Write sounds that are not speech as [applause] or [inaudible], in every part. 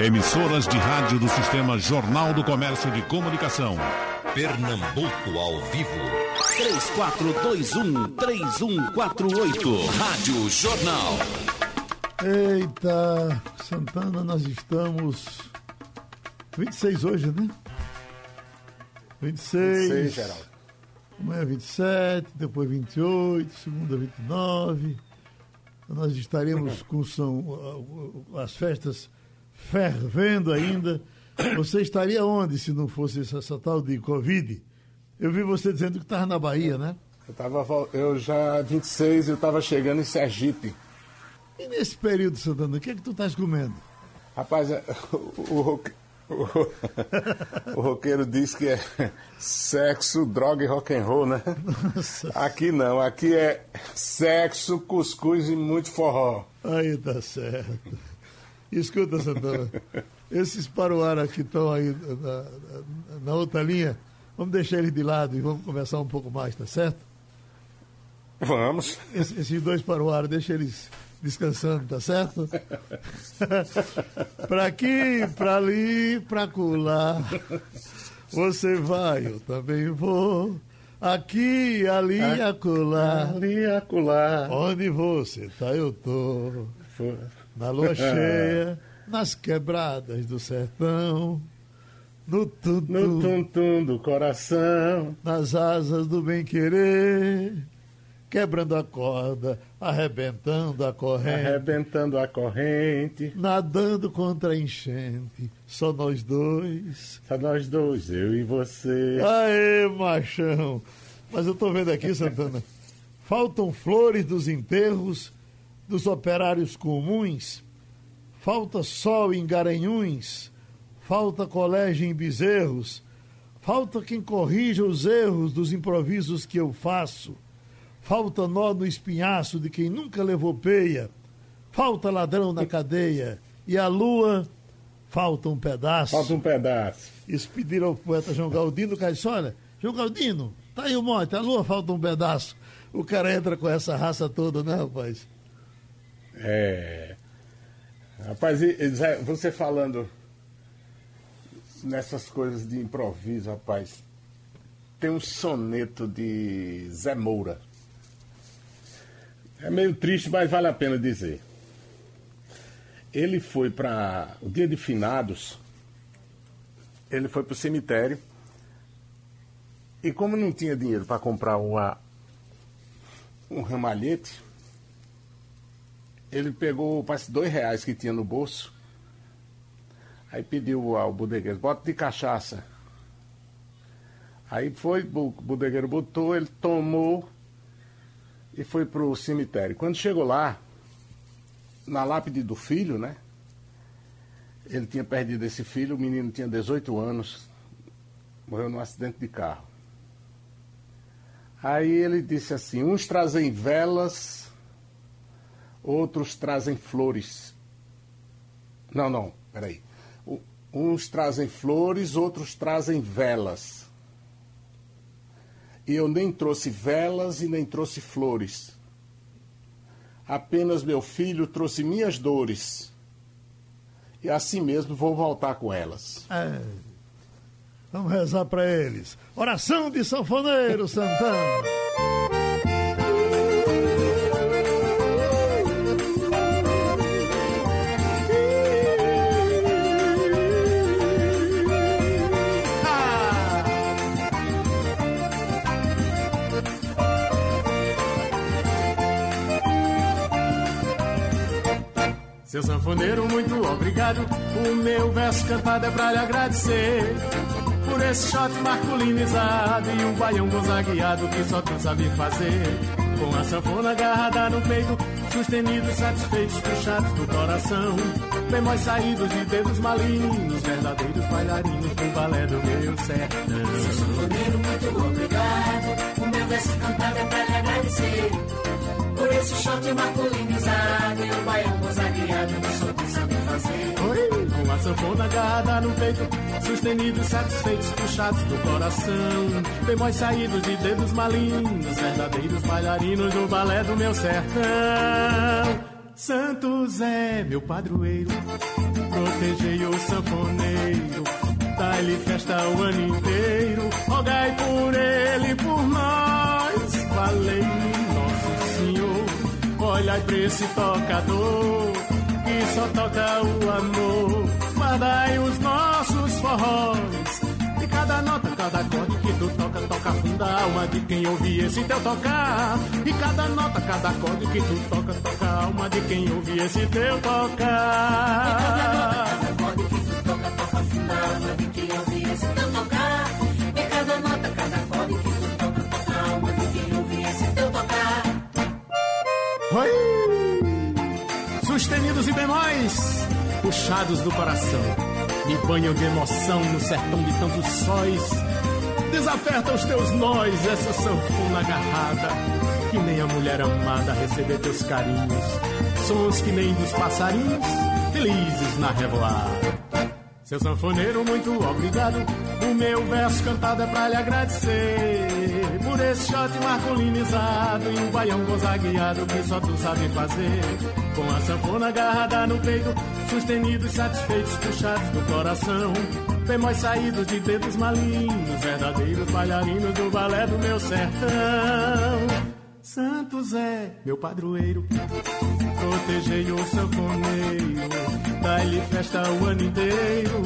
Emissoras de rádio do Sistema Jornal do Comércio de Comunicação. Pernambuco ao vivo. 3421-3148. Rádio Jornal. Eita, Santana, nós estamos. 26 hoje, né? 26. 26, Geraldo. Amanhã 27, depois 28, segunda 29. Nós estaremos [laughs] com são, as festas fervendo ainda. Você estaria onde se não fosse essa, essa tal de Covid? Eu vi você dizendo que estava na Bahia, né? Eu, tava, eu já, 26, eu estava chegando em Sergipe. E nesse período, Santana, o que é que tu estás comendo? Rapaz, é, [laughs] o, o, o, [laughs] o roqueiro diz que é sexo, droga e rock and roll, né? Nossa. Aqui não, aqui é sexo, cuscuz e muito forró. Aí tá certo. Escuta, Santana, esses paruara que estão aí na, na, outra linha, vamos deixar eles de lado e vamos conversar um pouco mais, tá certo? Vamos. Esse, esses dois paruara, deixa eles descansando, tá certo? [laughs] pra aqui, pra ali, pra colar. Você vai, eu também vou. Aqui, ali, acolá. Ali, acolá. Onde você tá, eu tô. Na lua cheia, nas quebradas do sertão. No tum, -tum, no tum, tum do coração. Nas asas do bem-querer quebrando a corda, arrebentando a corrente. Arrebentando a corrente. Nadando contra a enchente. Só nós dois. Só nós dois, eu e você. Aê, machão. Mas eu tô vendo aqui, Santana. Faltam flores dos enterros dos operários comuns. Falta sol em Garanhuns. Falta colégio em Bezerros. Falta quem corrija os erros dos improvisos que eu faço falta nó no espinhaço de quem nunca levou peia, falta ladrão na cadeia, e a lua falta um pedaço. Falta um pedaço. Isso pediram ao poeta João Galdino, cara disse, olha, João Galdino, tá aí o monte, a lua falta um pedaço. O cara entra com essa raça toda, né, rapaz? É. Rapaz, você falando nessas coisas de improviso, rapaz, tem um soneto de Zé Moura é meio triste, mas vale a pena dizer. Ele foi para o dia de finados, ele foi para o cemitério e como não tinha dinheiro para comprar uma, um ramalhete, ele pegou, parece, dois reais que tinha no bolso. Aí pediu ao bodegueiro, bota de cachaça. Aí foi, o bodegueiro botou, ele tomou e foi pro cemitério. Quando chegou lá, na lápide do filho, né? Ele tinha perdido esse filho, o menino tinha 18 anos, morreu num acidente de carro. Aí ele disse assim: uns trazem velas, outros trazem flores. Não, não, peraí. Uns trazem flores, outros trazem velas. E eu nem trouxe velas e nem trouxe flores. Apenas meu filho trouxe minhas dores. E assim mesmo vou voltar com elas. É. Vamos rezar para eles. Oração de sanfoneiro Santana. Seu sanfoneiro, muito obrigado. O meu verso cantado é pra lhe agradecer. Por esse shot masculinizado e um baião gonzagueado que só tu sabe fazer. Com a sanfona agarrada no peito, sustenidos, satisfeitos, puxados do coração. Bemóis saídos de dedos malignos, verdadeiros bailarinos do balé do meu sertão. Seu sanfoneiro, muito obrigado. O meu verso cantado é pra lhe agradecer. Por esse shot masculinizado e o baião tu sabe fazer. Oi, com a sanfona agarrada no peito, sustenidos, satisfeitos, puxados do coração. Bemóis saídos de dedos malignos, verdadeiros bailarinos do balé do meu sertão. Santo Zé, meu padroeiro, protegei o sanfoneiro, dá-lhe festa o ano inteiro, rogai por ele por nós, valei nosso Senhor, olhai pra esse tocador, só toca o amor, guardai os nossos forróis, e cada nota, cada acorde que tu toca, toca funda a alma de quem ouve esse teu tocar. E cada nota, cada acorde que tu toca, toca a alma de quem ouve esse teu tocar. E cada nota, cada acorde que tu toca, toca funda a alma de quem ouve esse teu tocar. Puxados do coração me banham de emoção no sertão de tantos sóis. Desaperta os teus nós, essa sanfona agarrada, que nem a mulher amada receber teus carinhos. Sons que nem dos passarinhos, felizes na revoada. Seu sanfoneiro, muito obrigado. O meu verso cantado é pra lhe agradecer. Por esse shot marcolinizado e um baião gonzagueado que só tu sabe fazer. Com a sanfona agarrada no peito, sustenidos, satisfeitos, puxados do coração. Bemóis saídos de dedos malignos, verdadeiros bailarinos do balé do meu sertão. Santo Zé, meu padroeiro, protegei o sanfoneiro, dá-lhe festa o ano inteiro,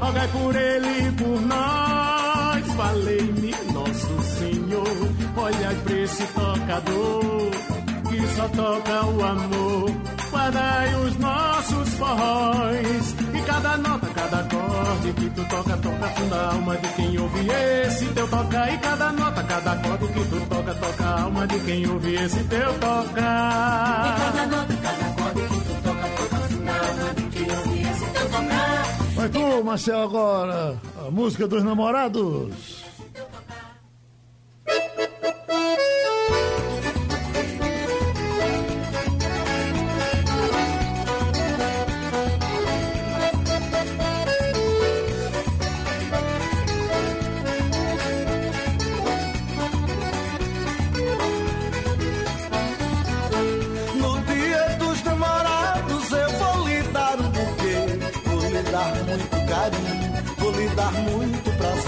rogai por ele e por nós, valei-me nosso Senhor, olhai pra esse tocador, que só toca o amor, guardai os nossos forróis, e cada nota, cada acorde que tu toca, toca funda a alma de quem ouve esse teu tocar, e cada nota, cada acorde que tu toca, toca a alma de quem ouve esse teu E tocar. cada nota, tu, Marcel, agora. A música dos namorados.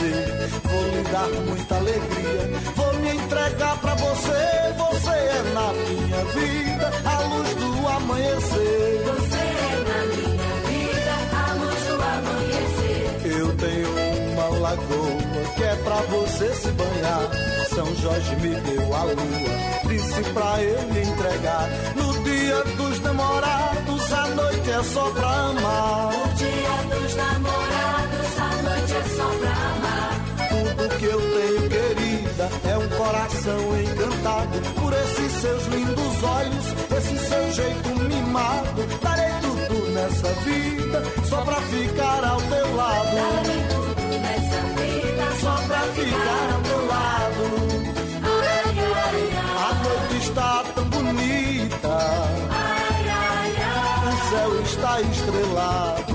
Prazer, vou lhe dar muita alegria, vou me entregar pra você, você é na minha vida a luz do amanhecer. Você é na minha vida a luz do amanhecer. Eu tenho uma lagoa que é pra você se banhar. São Jorge me deu a lua, disse pra eu lhe entregar. No dia dos namorados, a noite é só pra amar. O dia dos namorados, Tudo que eu tenho, querida, é um coração encantado por esses seus lindos olhos, esse seu jeito mimado. Darei tudo nessa vida só pra ficar ao teu lado. Darei tudo nessa vida Só pra ficar ao teu lado. A noite está tão bonita, o céu está estrelado.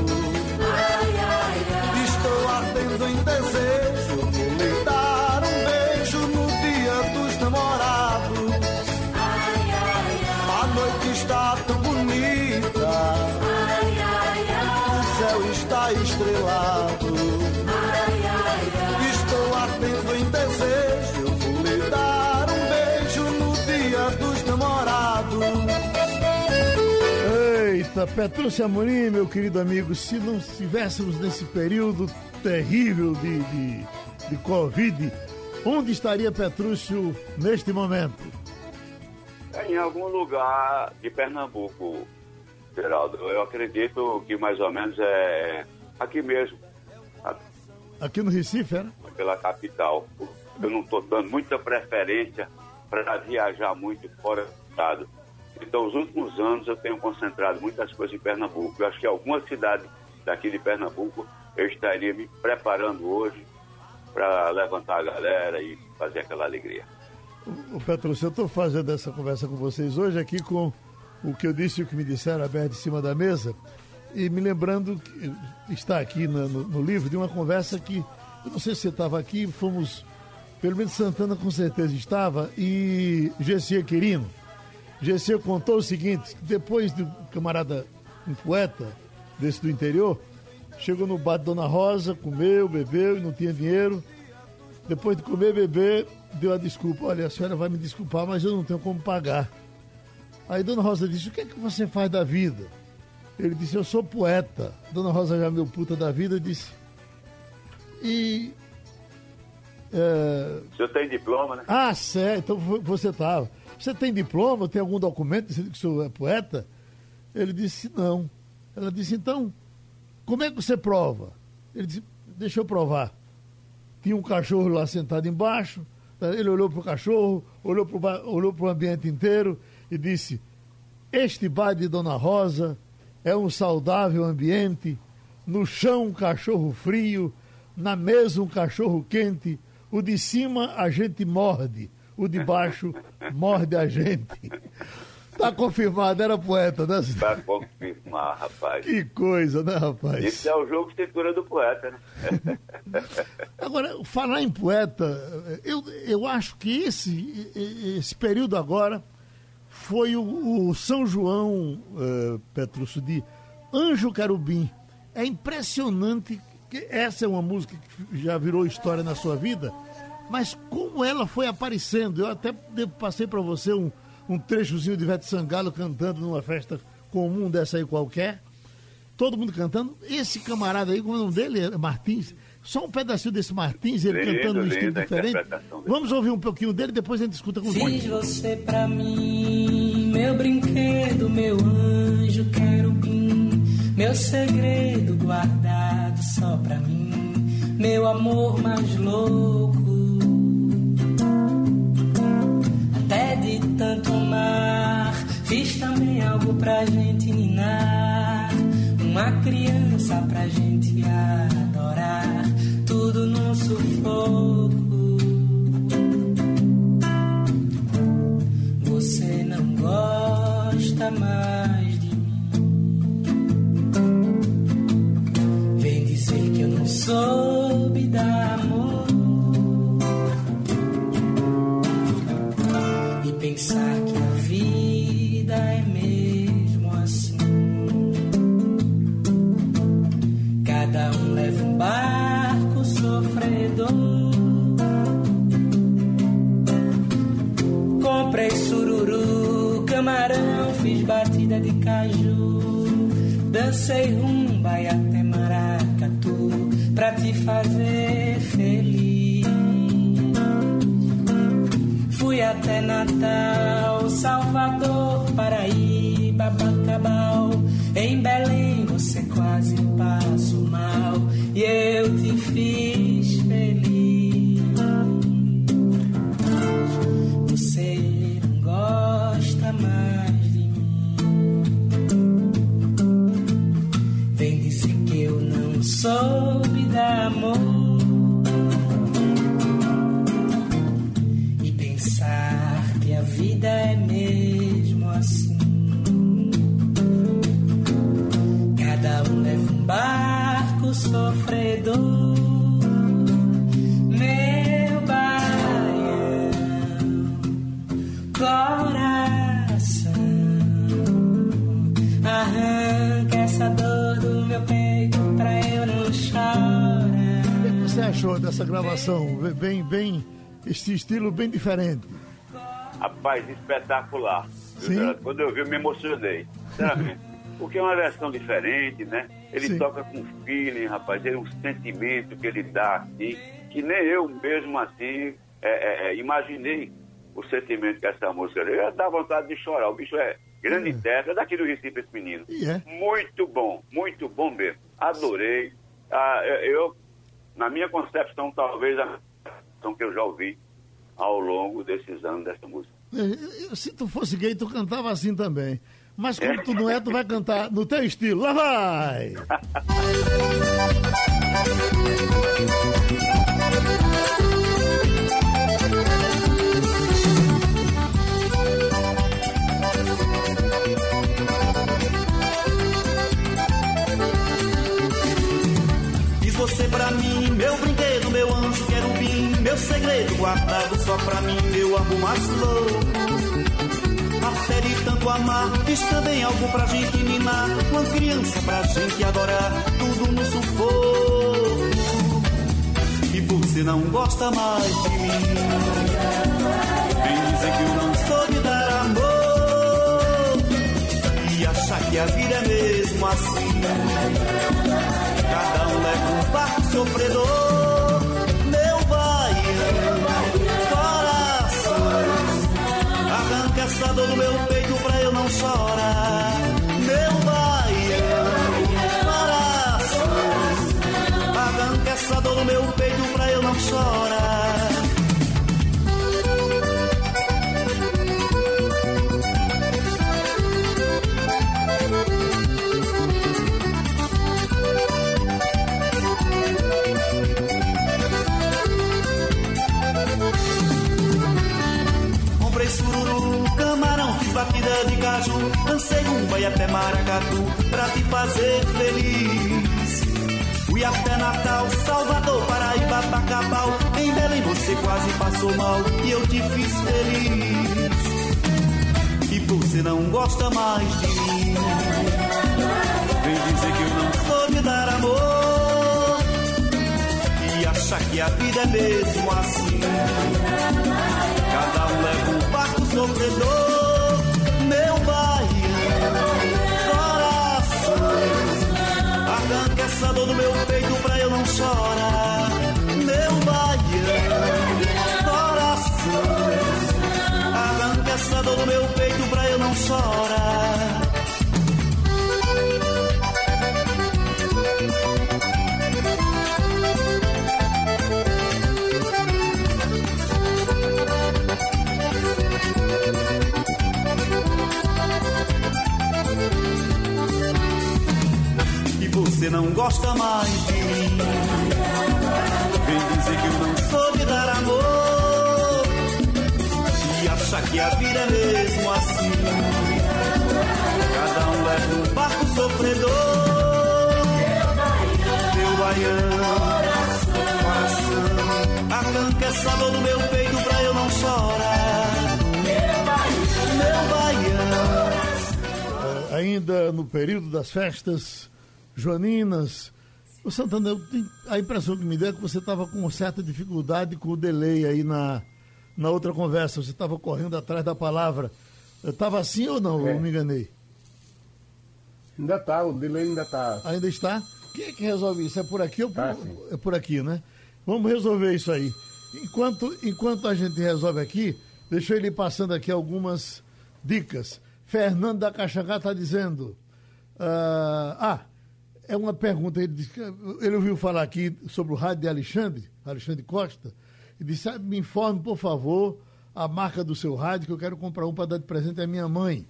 Eita, Petrúcia Amorim, meu querido amigo, se não estivéssemos nesse período terrível de, de, de Covid, onde estaria Petrúcio neste momento? Em algum lugar de Pernambuco, Geraldo. Eu acredito que mais ou menos é aqui mesmo, Aqui no Recife, era? pela capital. Eu não estou dando muita preferência para viajar muito fora do estado. Então, os últimos anos eu tenho concentrado muitas coisas em Pernambuco. Eu acho que alguma cidade daqui de Pernambuco eu estaria me preparando hoje para levantar a galera e fazer aquela alegria. O Petrúcio, eu estou fazendo essa conversa com vocês hoje aqui com o que eu disse e o que me disseram aberto em cima da mesa e me lembrando que está aqui no, no- no livro de uma conversa que, eu não sei se você estava aqui, fomos, pelo menos Santana com certeza estava, e Gessia Quirino. GC contou o seguinte: depois do camarada, um poeta desse do interior, chegou no bar de Dona Rosa, comeu, bebeu e não tinha dinheiro. Depois de comer e beber, deu a desculpa: olha, a senhora vai me desculpar, mas eu não tenho como pagar. Aí Dona Rosa disse: o que é que você faz da vida? Ele disse: eu sou poeta. Dona Rosa já meu puta da vida disse: e. É... O senhor tem diploma, né? Ah, certo. Então você estava. Você tem diploma? Tem algum documento dizendo que o senhor é poeta? Ele disse: não. Ela disse: então, como é que você prova? Ele disse: deixa eu provar. Tinha um cachorro lá sentado embaixo. Ele olhou para o cachorro, olhou para olhou o ambiente inteiro e disse: Este bar de Dona Rosa é um saudável ambiente. No chão, um cachorro frio. Na mesa, um cachorro quente. O de cima, a gente morde. O de baixo, morde a gente. Tá confirmado, era poeta, né? Tá confirmado, rapaz. Que coisa, né, rapaz? Isso é o jogo de cintura do poeta, né? [laughs] agora, falar em poeta, eu, eu acho que esse, esse período agora foi o, o São João, uh, de Anjo Querubim. É impressionante que essa é uma música que já virou história na sua vida, mas como ela foi aparecendo. Eu até passei para você um, um trechozinho de Ivete Sangalo cantando numa festa comum dessa aí qualquer. Todo mundo cantando. Esse camarada aí, como é o nome dele? É Martins. Só um pedacinho desse Martins, ele lindo, cantando um estilo diferente. Vamos ouvir um pouquinho dele, depois a gente escuta com Fiz você pra mim, meu brinquedo, meu anjo querubim, meu segredo guardado só pra mim, meu amor mais louco. Amar, fiz também algo pra gente ninar, uma criança pra gente adorar tudo num sufoco. Você não gosta mais de mim. Vem dizer que eu não soube Dancei rumba e até maracatu pra te fazer feliz. Fui até Natal, você achou dessa gravação? Bem, bem, este estilo bem diferente. Rapaz, espetacular. Sim. Quando eu vi, eu me emocionei. Sinceramente. [laughs] Porque é uma versão diferente, né? Ele Sim. toca com feeling, rapaz. É um sentimento que ele dá, assim, que nem eu mesmo, assim, é, é, é, imaginei o sentimento que essa música... Eu ia dar vontade de chorar. O bicho é grande É. intérprete, é daqui do Recife esse menino. É. Muito bom, muito bom mesmo. Adorei. Ah, eu, na minha concepção, talvez a versão que eu já ouvi ao longo desses anos dessa música. Se tu fosse gay, tu cantava assim também. Mas como tu não é, tu vai cantar no teu estilo. Lá vai! [laughs] segredo guardado só pra mim, meu amor mais louco. Até de tanto amar, diz também algo pra gente minar. Uma criança pra gente adorar, tudo no sufoco. E você não gosta mais de mim. Vem dizer que eu não sou de dar amor. E achar que a vida é mesmo assim. Cada um leva um barco sofredor. Pra te fazer feliz. Fui até Natal, Salvador, Paraíba, Bacabal. Em Belém você quase passou mal e eu te fiz feliz. E você não gosta mais de mim. Vem dizer que eu não sou de dar amor. E achar que a vida é mesmo assim. Cada um leva um barco sofredor, Arranca essa dor do meu peito pra eu não chorar, meu baiano, coração. Arranca essa dor do meu peito pra eu não chorar. Você não gosta mais de mim. Vem dizer que eu não sou de dar amor. E achar que a vida é mesmo assim. Cada um leva um barco sofredor. Meu baiano, coração. Arranca essa dor do meu peito pra eu não chorar. Meu baiano. ainda no período das festas joaninas. O tenho- a impressão que me deu é que você estava com certa dificuldade com o delay aí na, na outra conversa. Você estava correndo atrás da palavra. Estava assim ou não? É. Eu me enganei. Ainda tá, o delay ainda tá. Ainda está? Quem é que resolve isso? É por aqui ou por, Tá, é por aqui, né? Vamos resolver isso aí. Enquanto, enquanto a gente resolve aqui, deixa eu ir passando aqui algumas dicas. Fernando da Caxangá está dizendo. ah, ah, é uma pergunta. Ele, disse ele ouviu falar aqui sobre o rádio de Alexandre, Alexandre Costa, e disse: ah, me informe, por favor, a marca do seu rádio, que eu quero comprar um para dar de presente à minha mãe.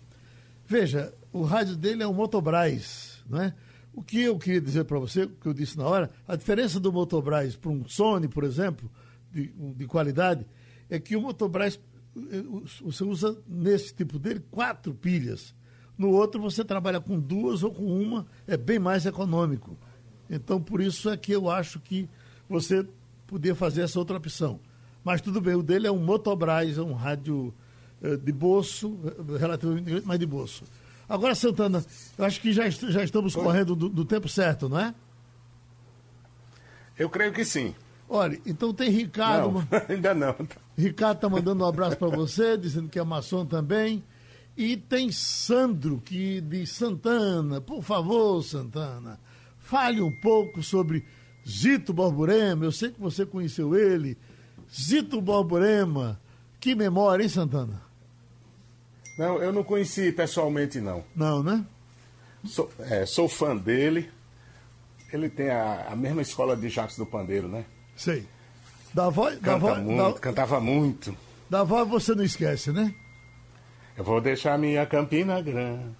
Veja, o rádio dele é um Motobras, não é? O que eu queria dizer para você, que eu disse na hora, a diferença do Motobras para um Sony, por exemplo, de, de qualidade, é que o Motobras, eh, você usa nesse tipo dele quatro pilhas. No outro você trabalha com duas ou com uma, é bem mais econômico. Então, por isso é que eu acho que você podia fazer essa outra opção. Mas tudo bem, o dele é um Motobras, é um rádio eh, de bolso, eh, relativamente grande, mas de bolso. Agora, Santana, eu acho que já, est- já estamos correndo do, do tempo certo, não é? Eu creio que sim. Olha, então tem Ricardo. Não, [laughs] ainda não. Ricardo tá mandando um abraço para você, dizendo que é maçom também. E tem Sandro, que de Santana. Por favor, Santana, fale um pouco sobre Zito Borborema. Eu sei que você conheceu ele. Zito Borborema. Que memória, hein, Santana? Não, eu não conheci pessoalmente, não. Não, né? Sou, é, sou fã dele. Ele tem a, a mesma escola de Jacques do Pandeiro, né? Sei. Da voz, da Canta voz, muito, da, cantava muito. da voz você não esquece, né? Eu vou deixar minha Campina Grande.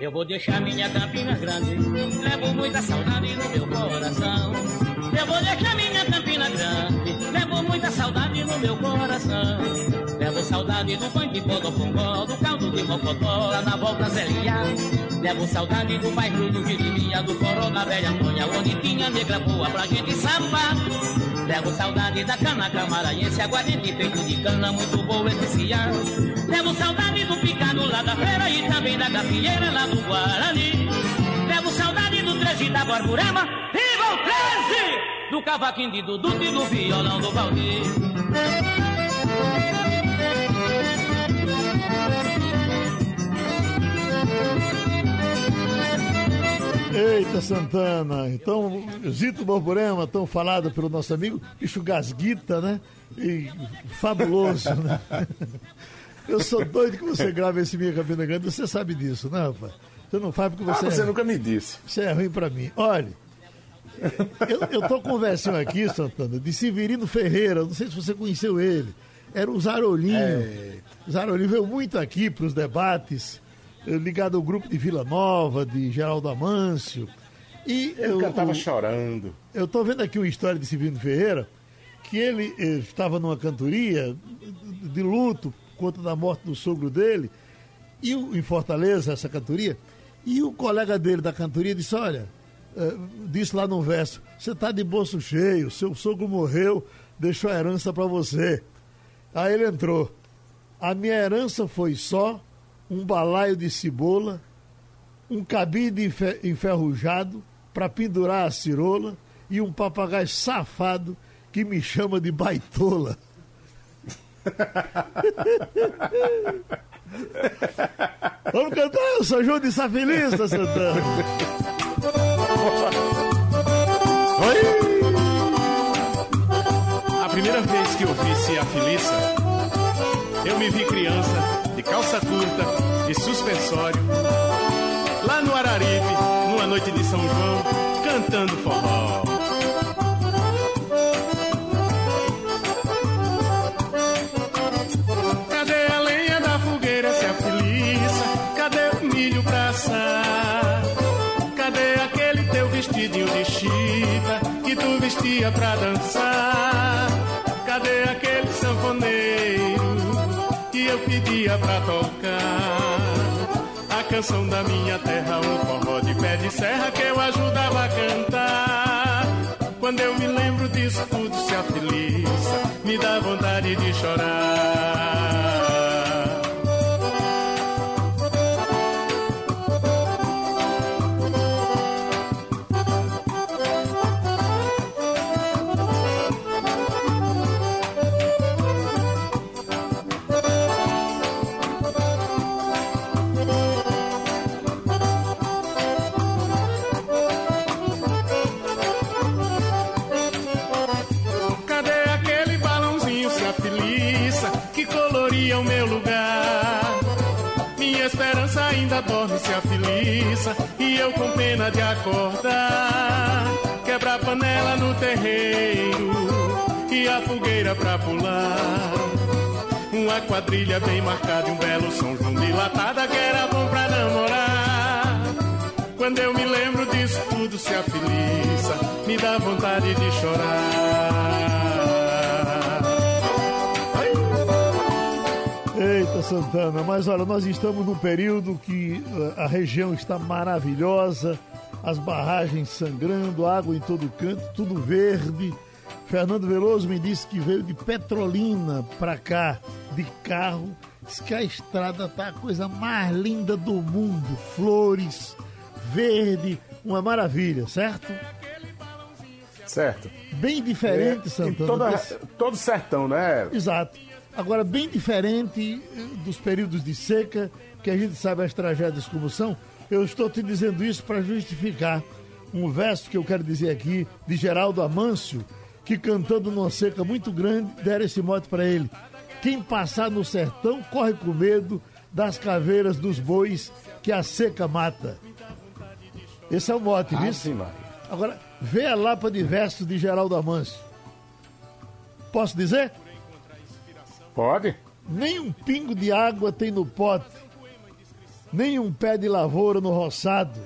Eu vou deixar minha Campina Grande, levo muita saudade no meu coração. Eu vou deixar minha Campina Grande, muita saudade no meu coração. Levo saudade do de podopongó, do caldo de mocotó, na volta Zélia. Levo saudade do bairro do Jiribia, do forró da velha Antônia, onde tinha negra boa pra gente safar. Levo saudade da cana camaraense, aguardente feito de cana, muito boa especial. Levo saudade do picado lá da feira e também da gafieira lá do Guarani. Levo saudade do 13 da Borborema, viva o 13! Do cavaquinho de Dudu e do violão do Valdir. Eita Santana, então Zito Borborema, tão falado pelo nosso amigo, bicho gasguita, né? E fabuloso, né? Eu sou doido que você grave esse Minha Campina Grande, você sabe disso, né, rapaz? Você não faz porque você. Ah, você é, nunca me disse. Você é ruim pra mim. Olha, eu, eu tô conversando aqui, Santana, de Severino Ferreira, não sei se você conheceu ele. Era o Zarolinho. É. O Zarolinho veio muito aqui para os debates, eh, ligado ao grupo de Vila Nova, de Geraldo Amâncio. E Ele eu, cantava chorando. eu estou vendo aqui uma história de Severino Ferreira, que ele eh, estava numa cantoria de luto por conta da morte do sogro dele, e em Fortaleza, essa cantoria, e o colega dele da cantoria disse, olha, eh, disse lá no verso, você está de bolso cheio, seu sogro morreu, deixou a herança para você. Aí ele entrou. A minha herança foi só um balaio de cebola, um cabide enfe- enferrujado para pendurar a cirola e um papagaio safado que me chama de baitola. [laughs] Vamos cantar, eu sou João de Safilista, Santana. A primeira vez que eu vi Cia Felissa, eu me vi criança, de calça curta e suspensório, lá no Araripe, numa noite de São João, cantando forró. Vestia pra dançar? Cadê aquele sanfoneiro que eu pedia pra tocar? A canção da minha terra, um forró de pé de serra que eu ajudava a cantar. Quando eu me lembro disso tudo, se afiliça, me dá vontade de chorar. Ainda dorme se afiliça e eu com pena de acordar. Quebra a panela no terreiro e a fogueira pra pular. Uma quadrilha bem marcada e um belo São João dilatada que era bom pra namorar. Quando eu me lembro disso tudo se afiliça, me dá vontade de chorar. Santana, mas olha, nós estamos num período que eh, a região está maravilhosa, as barragens sangrando, água em todo canto, tudo verde. Fernando Veloso me disse que veio de Petrolina para cá, de carro. Diz que a estrada tá a coisa mais linda do mundo. Flores, verde, uma maravilha, certo? Certo. Bem diferente, É, Santana. toda- todo sertão, né? Exato. Agora, bem diferente eh, dos períodos de seca, que a gente sabe as tragédias como são, eu estou te dizendo isso para justificar um verso que eu quero dizer aqui, de Geraldo Amâncio, que cantando numa seca muito grande, dera esse mote para ele. Quem passar no sertão corre com medo das caveiras dos bois que a seca mata. Esse é o mote? Sim, Maria. Agora, vê a lapa de versos de Geraldo Amâncio. Posso dizer? Pode? Nem um pingo de água tem no pote, nem um pé de lavoura no roçado,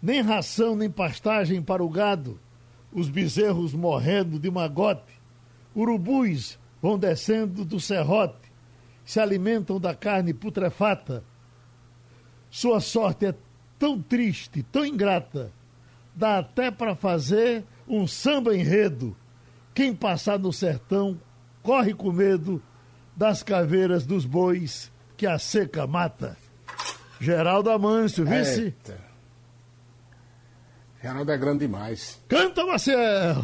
nem ração nem pastagem para o gado, os bezerros morrendo de magote, Urubus vão descendo do serrote, se alimentam da carne putrefata. Sua sorte é tão triste, tão ingrata, dá até para fazer um samba enredo. Quem passar no sertão corre com medo das caveiras dos bois que a seca mata. Geraldo Amâncio, vice. Eita. Geraldo é grande demais. Canta, Marcelo!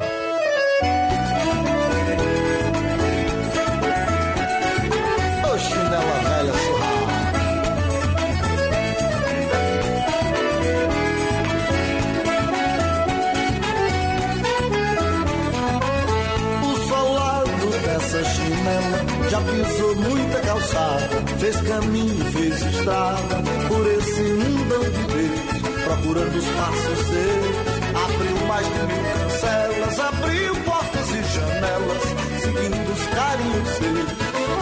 Já pisou muita calçada, fez caminho, fez estrada por esse mundão de Deus, procurando os passos seus. Abriu mais de mil cancelas, abriu portas e janelas, seguindo os carinhos seus.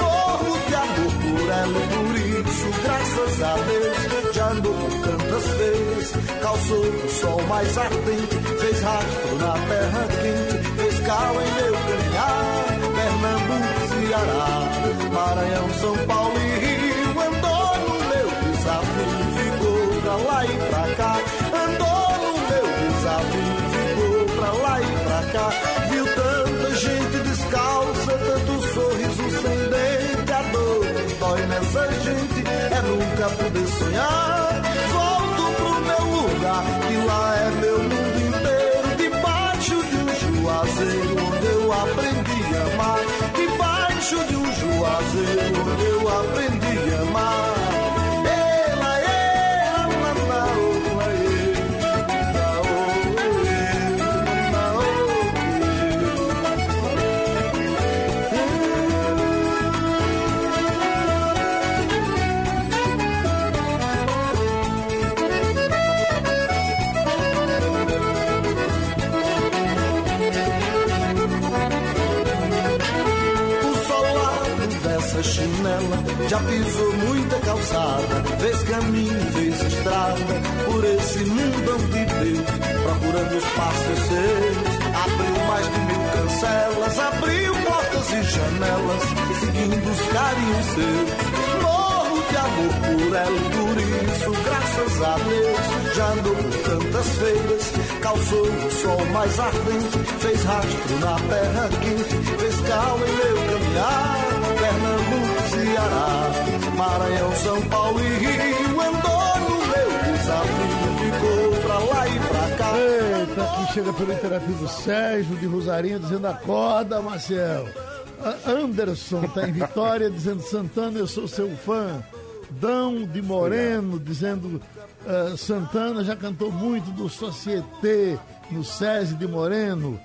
Morro de amor por ela por isso, graças a Deus, já andou por tantas vezes, calçou o sol mais ardente, fez rastro na terra quente, fez cal em meu caminhar, Pernambuco, Ceará, Maranhão, São Paulo e Rio, eu aprendi já pisou muita calçada, fez caminho, fez estrada por esse mundão de Deus, procurando os passos seus. Abriu mais de mil cancelas, abriu portas e janelas, seguindo os carinhos seus. Morro de amor por ela por isso, graças a Deus, já andou por tantas feiras, calçou o sol mais ardente, fez rastro na terra quente, fez cal em meu caminhar, Ceará, Maranhão, São Paulo e Rio, andou no meu desafio, ficou pra lá e pra cá. Eita, aqui chega pelo interativo Sérgio de Rosarinho dizendo acorda, Marcel. Anderson tá em Vitória dizendo Santana, eu sou seu fã. Dão de Moreno dizendo ah, Santana já cantou muito do Societé no SESI de Moreno.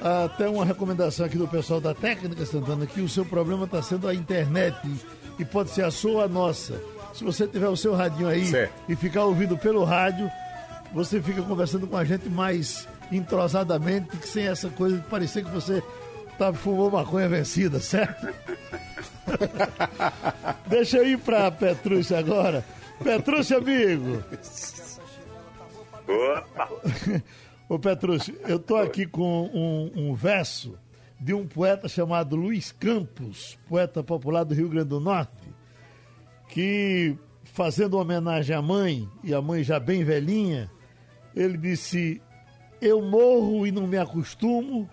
Até uma recomendação aqui do pessoal da técnica Santana que o seu problema está sendo a internet e pode ser a sua ou a nossa. Se você tiver o seu radinho aí Certo. e ficar ouvindo pelo rádio, você fica conversando com a gente mais entrosadamente, que sem essa coisa de parecer que você tá, fumou maconha vencida, certo? [laughs] Deixa eu ir pra Petrúcio agora. Petrúcio, amigo. Opa! [laughs] Ô Petrúcio, eu tô aqui com um, um verso de um poeta chamado Luiz Campos, poeta popular do Rio Grande do Norte, que, fazendo homenagem à mãe, e a mãe já bem velhinha, ele disse: Eu morro e não me acostumo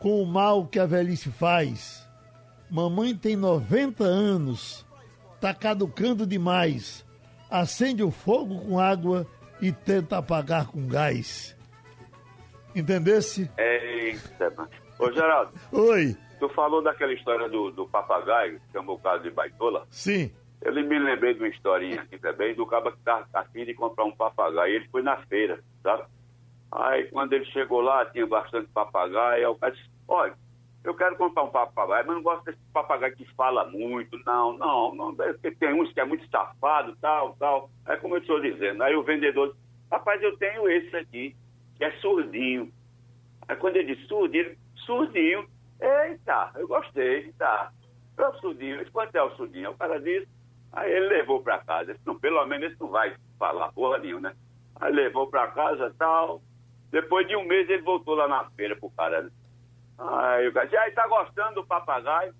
com o mal que a velhice faz. Mamãe tem 90 anos, tá caducando demais. Acende o fogo com água e tenta apagar com gás. Entendesse? Eita, mano. Ô, Geraldo, Oi, tu falou daquela história do, do papagaio, que chamou o caso de Baitola. sim. Eu me lembrei de uma historinha aqui também, do cara que tá afim de comprar um papagaio. Ele foi na feira, sabe? Aí, quando ele chegou lá, tinha bastante papagaio. Aí o cara disse, olha, eu quero comprar um papagaio, mas não gosto desse papagaio que fala muito. Não, não, não. Tem uns que é muito safado, tal, tal. Aí, como eu estou dizendo, aí o vendedor disse, rapaz, eu tenho esse aqui, que é surdinho. Aí, quando ele disse surdinho, surdinho. Eita, eu gostei, tá. É o surdinho. Eu disse, quanto é o surdinho? O cara disse, Aí ele levou para casa. Disse, não, pelo menos esse não vai falar porra nenhuma, né? Aí levou para casa tal. Depois de um mês ele voltou lá na feira pro cara. Né? Aí o cara disse, aí tá gostando do papagaio?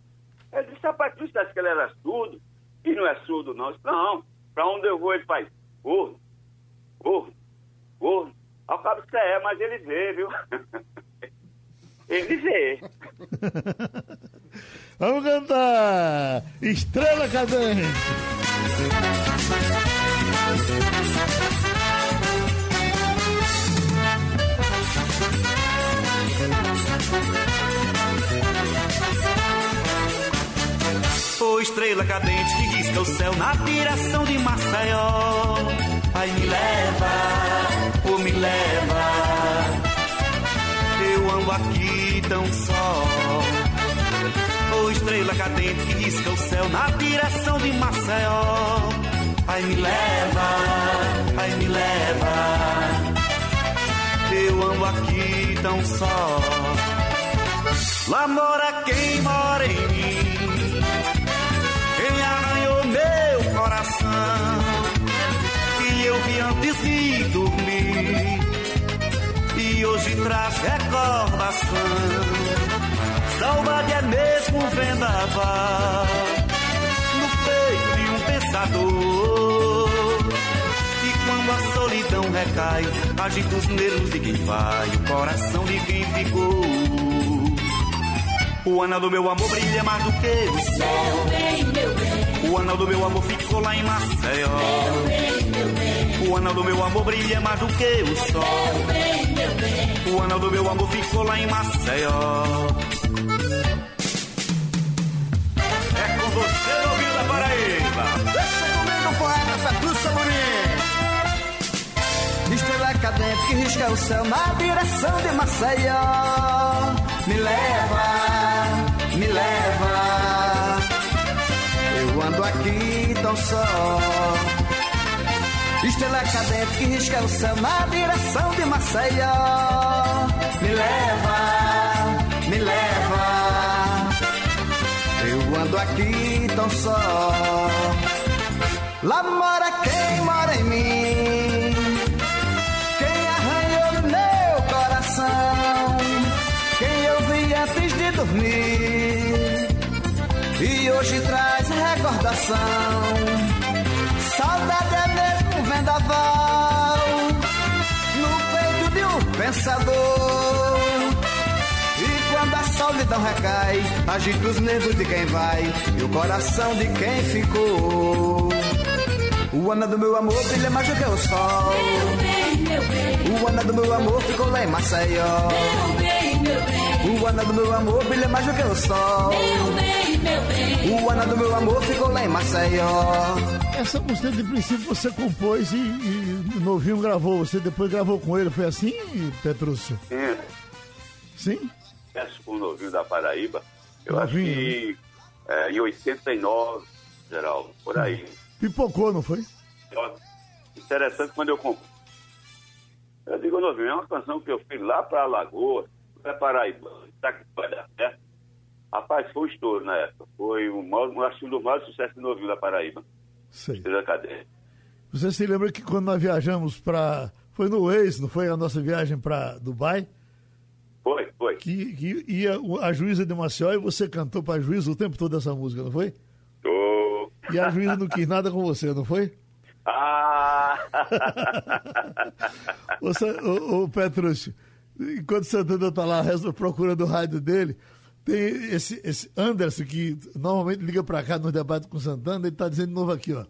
Ele disse, rapaz, tu disse que ele era surdo? E não é surdo, não. Eu disse, não, pra onde eu vou ele faz, gordo, gordo, gordo. Ao cabo você é, mas ele vê, viu? [laughs] ele vê. Vamos cantar! Estrela Cadente! Ô estrela cadente que risca o céu na direção de Maceió. Ai me leva, ô me leva. Eu ando aqui tão só. Ô estrela cadente que risca o céu na direção de Maceió. Ai me leva, ai me leva. Eu ando aqui tão só. Lá mora quem mora em mim quem arranhou meu coração antes de dormir e hoje traz recordação. Saudade é mesmo um vendaval no peito de um pensador. E quando a solidão recai, agita os nervos de quem vai, o coração de quem ficou. O anel do meu amor brilha mais do que o sol. Meu bem, meu bem, O anel do meu amor ficou lá em Maceió. meu bem, meu bem, O anel do meu amor brilha mais do que o sol. meu bem, meu bem. O anel do meu amor ficou lá em Maceió. É com você, ouvindo da Paraíba. Deixa comigo, poeta Petrúcio Amorim. Estrela cadente que risca o céu na direção de Maceió. Me leva, me leva. Eu ando aqui tão só. Estrela cadente que risca o céu na direção de Maceió. Me leva, me leva. Eu ando aqui tão só. Lá mora quem mora em mim. Quem arranhou meu coração. Quem eu vi antes de dormir. E hoje traz recordação. Pensador. E quando a solidão recai, agita os nervos de quem vai e o coração de quem ficou. O ano do meu amor brilha mais do que o sol. Meu bem, meu bem, O ano do meu amor ficou lá em Maceió. meu bem, meu bem, O ano do meu amor brilha mais do que o sol. meu bem, meu bem. O ano do meu amor ficou lá em Maceió. Essa música de princípio você compôs e, e Novinho gravou. Você depois gravou com ele. Foi assim, Petrúcio? Sim, Sim? com o novinho da Paraíba. Eu Novinho, acho que é, em 89, Geraldo, por aí. Pipocou, não foi? Interessante quando eu compro. Eu digo, novinho, é uma canção que eu fiz lá para Alagoas, para Paraíba. Será que vai dar certo? Rapaz, foi um estouro na época. Foi o maior, acho que um dos maiores sucessos do novinho da Paraíba. Sei. Da cadeia. Você se lembra que quando nós viajamos para. Foi no Waze, não foi a nossa viagem para Dubai? Foi, foi. Que, que ia o- a juíza de Maceió e você cantou para a juíza o tempo todo essa música, não foi? Ô. E a juíza não quis nada com você, não foi? [laughs] Ah! [laughs] Ô, Sa- ô, ô Petrúcio, enquanto Santana está lá procurando o rádio dele, tem esse, esse Anderson que normalmente liga para cá no debate com Santana, ele está dizendo de novo aqui, ó.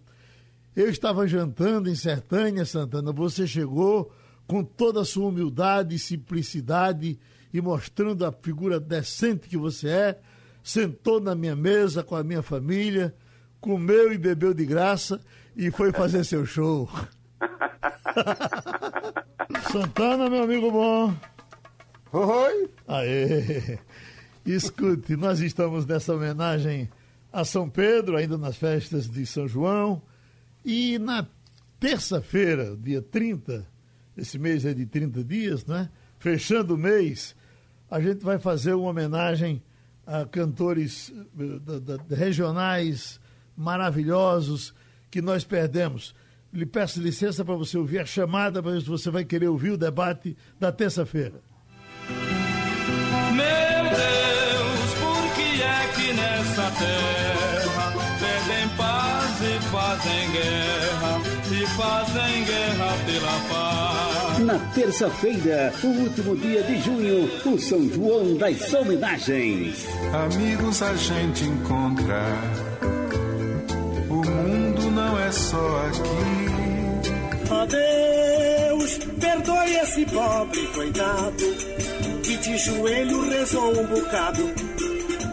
Eu estava jantando em Sertânia, Santana, você chegou com toda a sua humildade e simplicidade e mostrando a figura decente que você é, sentou na minha mesa com a minha família, comeu e bebeu de graça e foi fazer seu show. [laughs] Santana, meu amigo bom. Oi. Aê! Escute, nós estamos nessa homenagem a São Pedro, ainda nas festas de São João, e na terça-feira, dia 30, esse mês é de 30 dias, né? Fechando o mês, a gente vai fazer uma homenagem a cantores eh, regionais maravilhosos que nós perdemos. Lhe peço licença para você ouvir a chamada, se você vai querer ouvir o debate da terça-feira. Meu guerra, e fazem guerra pela paz. Na terça-feira, o último dia de junho, o São João das Homenagens. Amigos a gente encontra. O mundo não é só aqui. Adeus, perdoe esse pobre coitado que de joelho rezou um bocado,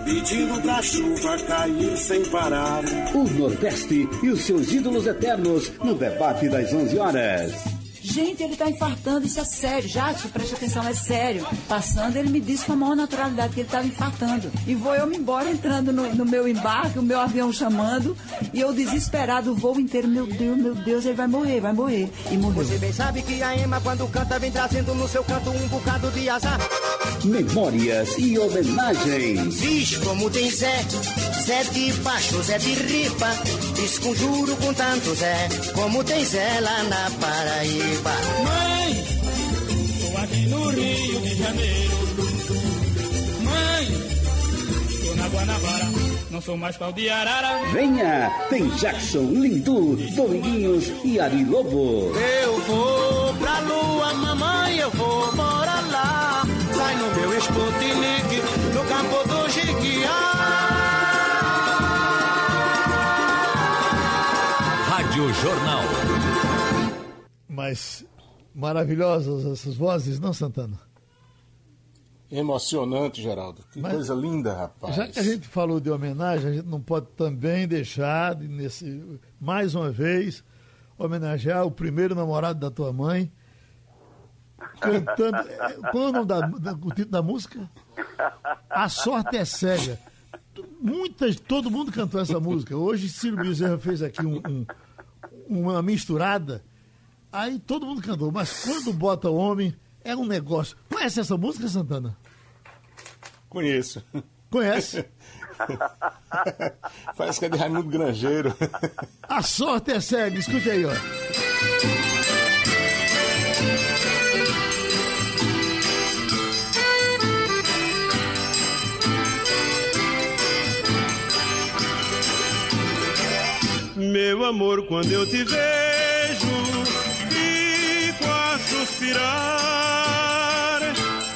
pedindo pra chuva cair sem parar. O Nordeste e os seus ídolos eternos no debate das 11 horas. Gente, ele tá infartando, isso é sério. Jackson, preste atenção, é sério. Passando, ele me disse com a maior naturalidade que ele estava infartando. E vou eu me embora entrando no, no, meu embarque, o meu avião chamando, e eu desesperado, o voo inteiro, meu Deus, meu Deus, ele vai morrer, vai morrer. E morreu. Você bem sabe que a Ema, quando canta, vem trazendo no seu canto um bocado de azar. Memórias e homenagens. Vixe, como tem Zé, Zé de baixo, Zé de ripa, desconjuro com tanto Zé, como tem Zé lá na Paraíba. Mãe, tô aqui no Rio de Janeiro. Mãe, tô na Guanabara, não sou mais pau de arara. Venha, tem Jackson, Lindu, Dominguinhos e Ari Lobo. Eu vou pra lua, mamãe, eu vou morar lá. Sai no meu Sputnik, no campo do Jiquiá. Rádio Jornal. Mas maravilhosas essas vozes, não, Santana? Emocionante, Geraldo. Que Mas, coisa linda, rapaz. Já que a gente falou de homenagem, a gente não pode também deixar de, nesse, mais uma vez, homenagear o primeiro namorado da tua mãe, cantando. [laughs] Qual é o nome da, da, o título da música? A sorte é cega. Muitas, todo mundo cantou essa música. Hoje, Ciro Bezerra fez aqui um, um, uma misturada. Aí todo mundo cantou, mas quando bota o homem, é um negócio. Conhece essa música, Santana? Conheço. Conhece? [laughs] Parece que é de Raimundo Grangeiro. A sorte é cega, escute aí, ó. Meu amor, quando eu te vejo, fico a suspirar.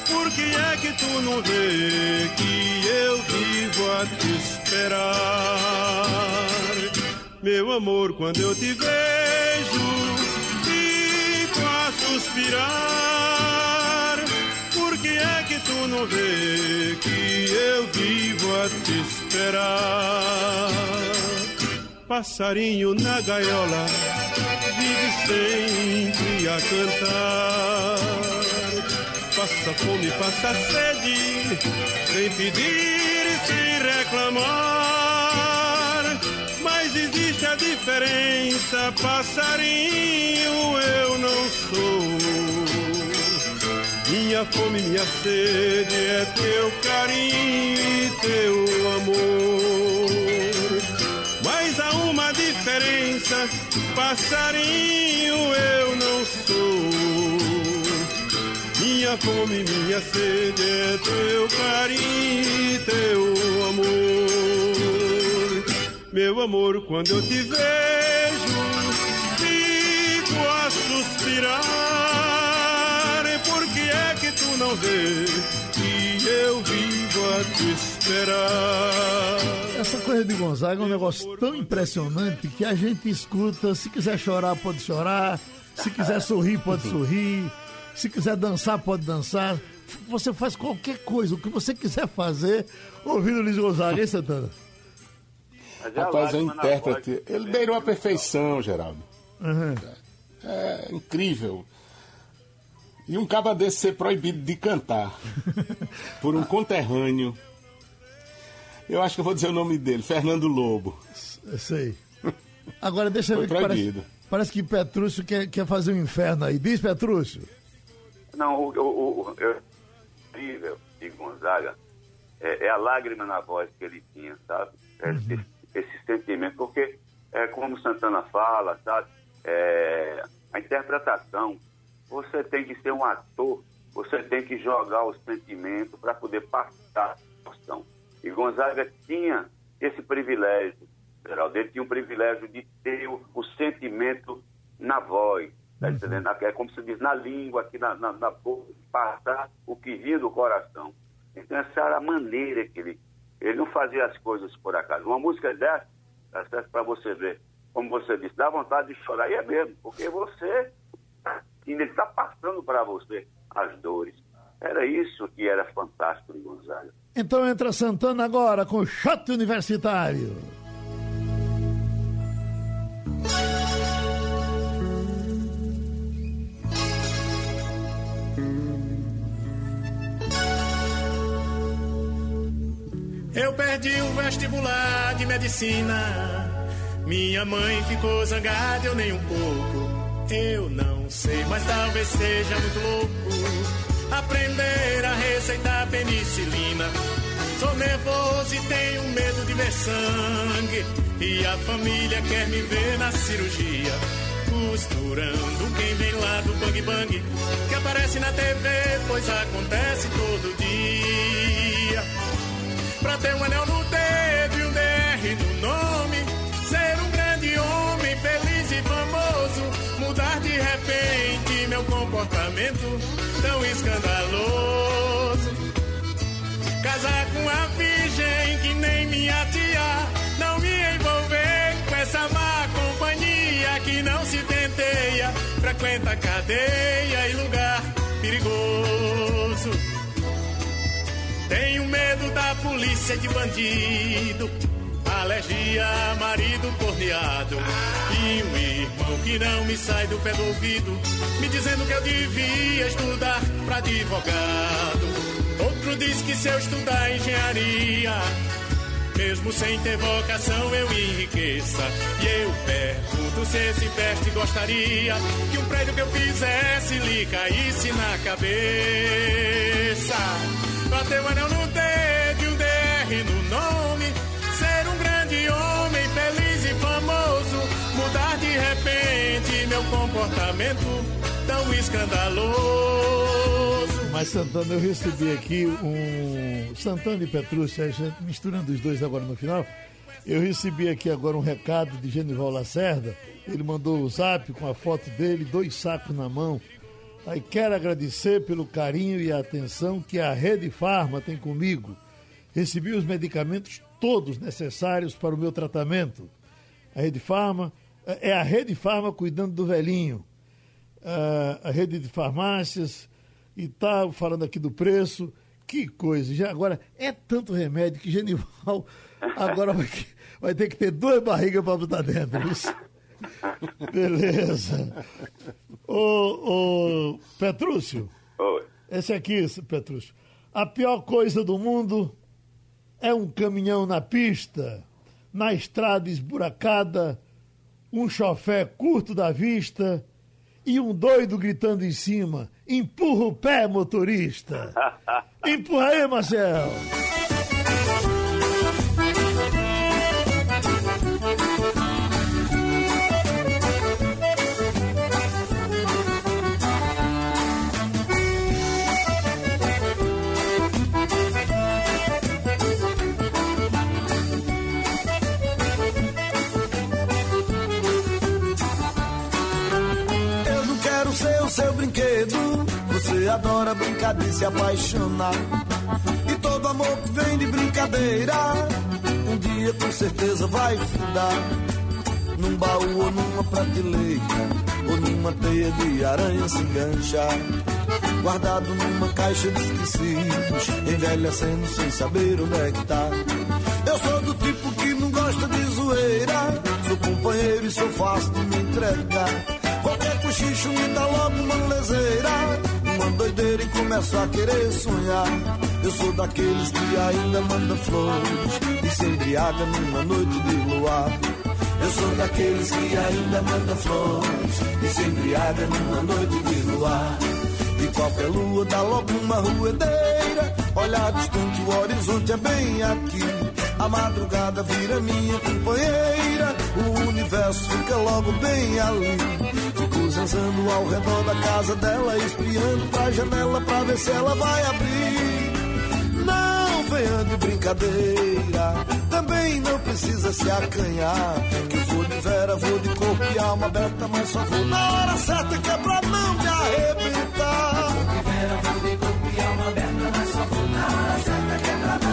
Por que é que tu não vê que eu vivo a te esperar? Meu amor, quando eu te vejo, fico a suspirar. Por que é que tu não vê que eu vivo a te esperar? Passarinho na gaiola vive sempre a cantar. Passa fome, passa sede, sem pedir e sem reclamar. Mas existe a diferença, passarinho eu não sou. Minha fome, minha sede é teu carinho e teu amor. Mas há uma diferença, passarinho eu não sou. Minha fome, minha sede é teu carinho e teu amor. Meu amor, quando eu te vejo, fico a suspirar. Por que é que tu não vês que eu vivo te esperar? Essa coisa de Gonzaga é um negócio tão impressionante que a gente escuta. Se quiser chorar, pode chorar. Se quiser [laughs] sorrir, pode sorrir. Se quiser dançar, pode dançar. Você faz qualquer coisa, o que você quiser fazer, ouvindo Luiz Gonzaga, hein, Santana? Rapaz, é um intérprete. Ele beirou a perfeição, Geraldo. Uhum. É, é incrível. E um caba desse ser proibido de cantar por um conterrâneo. Eu acho que eu vou dizer o nome dele, Fernando Lobo. Sei. Agora deixa eu ver que parece, parece que Petrúcio quer, quer fazer um inferno aí. Diz, Petrúcio. Não, o, o, o incrível de Gonzaga é, é, a lágrima na voz que ele tinha, sabe? É, uhum. esse, esse, sentimento, porque é como Santana fala, sabe? É, a interpretação, você tem que ser um ator, você tem que jogar o sentimento para poder passar a emoção. E Gonzaga tinha esse privilégio, Geraldo. Ele tinha o privilégio de ter o, o sentimento na voz, tá entendendo? É como se diz, na língua, aqui na, na, na boca, passar o que vinha do coração. Então, essa era a maneira que ele. Ele não fazia as coisas por acaso. Uma música dessa, tá para você ver, como você disse, dá vontade de chorar. E é mesmo, porque você. Ele está passando para você as dores. Era isso que era fantástico de Gonzaga. Então entra Santana agora com o shot universitário. Eu perdi o vestibular de medicina. Minha mãe ficou zangada, eu nem um pouco. Eu não sei, mas talvez seja muito louco aprender a receitar penicilina. Sou nervoso e tenho medo de ver sangue. E a família quer me ver na cirurgia. Costurando quem vem lá do bang bang. Que aparece na TV, pois acontece todo dia. Pra ter um anel no dedo e um DR no nome. Ser um grande homem, feliz e famoso. De repente meu comportamento tão escandaloso. Casar com a virgem que nem minha tia. Não me envolver com essa má companhia que não se tenteia. Frequenta cadeia e lugar perigoso. Tenho medo da polícia de bandido. Alergia marido corneado. E um irmão que não me sai do pé do ouvido. Me dizendo que eu devia estudar pra advogado. Outro diz que se eu estudar engenharia. Mesmo sem ter vocação eu enriqueça. E eu pergunto se esse peste gostaria que um prédio que eu fizesse lhe caísse na cabeça. Bateu anel no dedo e um DR no comportamento tão escandaloso. Mas Santana, eu recebi aqui um. Santana e gente misturando os dois agora no final. Eu recebi aqui agora um recado de Genival Lacerda. Ele mandou o zap com a foto dele, dois sacos na mão. Aí quero agradecer pelo carinho e atenção que a Rede Farma tem comigo. Recebi os medicamentos todos necessários para o meu tratamento. A Rede Farma é a Rede Farma cuidando do velhinho. Ah, a rede de farmácias e tal, falando aqui do preço. Que coisa. Já agora é tanto remédio que Genival [laughs] agora vai, vai ter que ter duas barrigas para botar dentro. Isso. Beleza. Ô, ô Petrúcio. Oi. Esse aqui, Petrúcio. A pior coisa do mundo é um caminhão na pista, na estrada esburacada, um chofé curto da vista e um doido gritando em cima: empurra o pé, motorista! [laughs] Empurra aí, Marcel! Adora brincar e se apaixonar. E todo amor que vem de brincadeira, um dia com certeza vai findar. Num baú ou numa prateleira, ou numa teia de aranha se enganchar. Guardado numa caixa de esquecidos, envelhecendo sem saber onde é que tá. Eu sou do tipo que não gosta de zoeira, sou companheiro e sou fácil de me entregar. Qualquer cochicho me dá logo uma leseira, uma doideira e começo a querer sonhar. Eu sou daqueles que ainda manda flores e se embriaga numa noite de luar. Eu sou daqueles que ainda manda flores e se embriaga numa noite de luar. E qualquer lua dá logo uma ruedeira. Olhar distante, o horizonte é bem aqui. A madrugada vira minha companheira. O universo fica logo bem ali. Fico zanzando ao redor da casa dela, espiando pra janela pra ver se ela vai abrir. Não venha de brincadeira, também não precisa se acanhar. Que eu vou de vera, vou de corpo e alma aberta, mas só vou na hora certa que é pra não me arrebentar. Vou de vera, vou de corpo e alma aberta, mas só vou na hora certa que é pra não.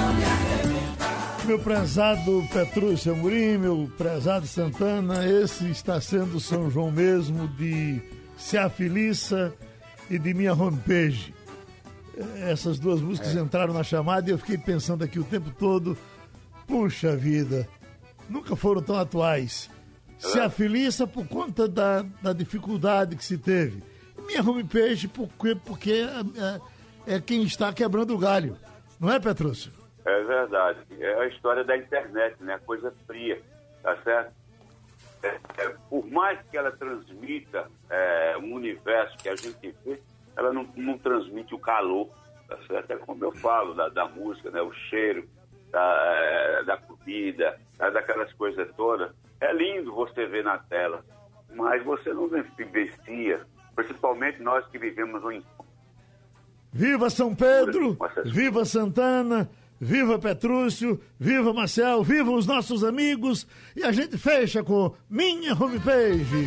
Meu prezado Petrúcio Amorim, meu prezado Santana, esse está sendo São João mesmo de Se Afiliça e de minha homepage. Essas duas músicas É. entraram na chamada e eu fiquei pensando aqui o tempo todo, puxa vida, nunca foram tão atuais. Se Afiliça por conta da, da dificuldade que se teve. Minha homepage porque, porque é, é quem está quebrando o galho. Não é, Petrúcio? É verdade. É a história da internet, né? Coisa fria, tá certo? É, é, por mais que ela transmita é, um universo que a gente vê, ela não, não transmite o calor, tá certo? É como eu falo da, da música, né? O cheiro da, é, da comida, tá? daquelas coisas todas. É lindo você ver na tela, mas você não vivencia, principalmente nós que vivemos um Viva São Pedro, viva Santana, viva Petrúcio, viva Marcel, viva os nossos amigos. E a gente fecha com minha homepage.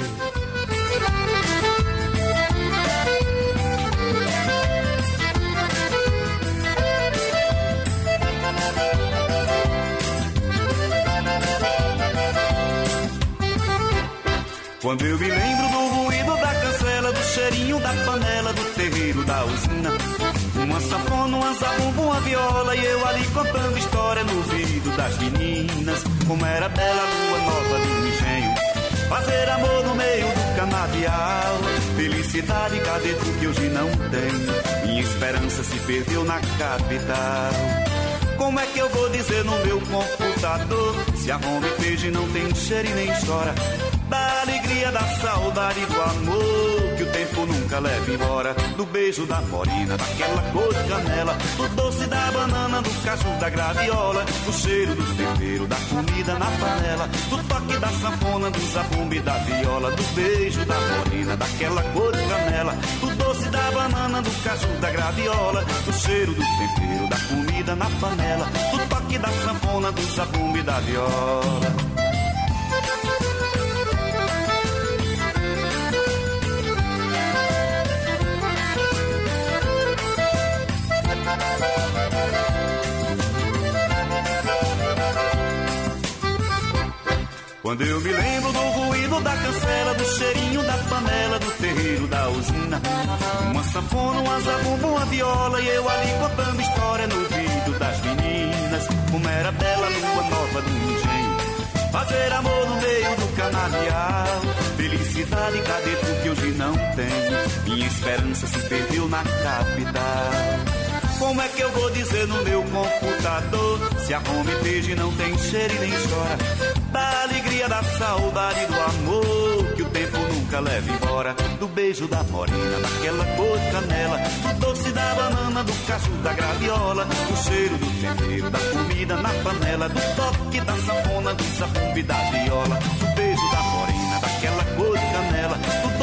Quando eu me lembro contando história no ouvido das meninas. Como era bela lua nova do engenho. Fazer amor no meio do canavial. Felicidade, cadê tu que hoje não tem? Minha esperança se perdeu na capital. Como é que eu vou dizer no meu computador se a homepage não tem cheiro e nem chora? Da alegria, da saudade, do amor que o tempo nunca leva embora. Do beijo da morena, daquela cor de canela, do doce da banana, do caju da graviola, do cheiro do tempero, da comida na panela, do toque da sanfona, do zabumba e da viola, do beijo da morena, daquela cor de canela, do doce da banana, do caju da graviola, do cheiro do tempero, da comida na panela, do toque da sanfona, do zabumba e da viola. Quando eu me lembro do ruído da cancela, do cheirinho da panela, do terreiro da usina. Uma sanfona, uma zabumba, uma viola e eu ali contando história no ouvido das meninas. Como era bela lua nova do engenho. Fazer amor no meio do canavial. Felicidade, cadê tu que hoje não tem? Minha esperança se perdeu na capital. Como é que eu vou dizer no meu computador? Se a homepage não tem cheiro e nem chora? Da alegria, da saudade, do amor que o tempo nunca leva embora. Do beijo da morena, daquela cor de canela, do doce da banana, do cacho da graviola, do cheiro do tempero, da comida na panela, do toque da sanfona, do zabumba e da viola, do beijo da morena, daquela cor de canela, do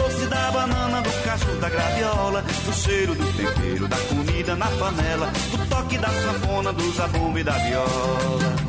graviola, do cheiro do tempero, da comida na panela, do toque da sanfona, do zabumba e da viola.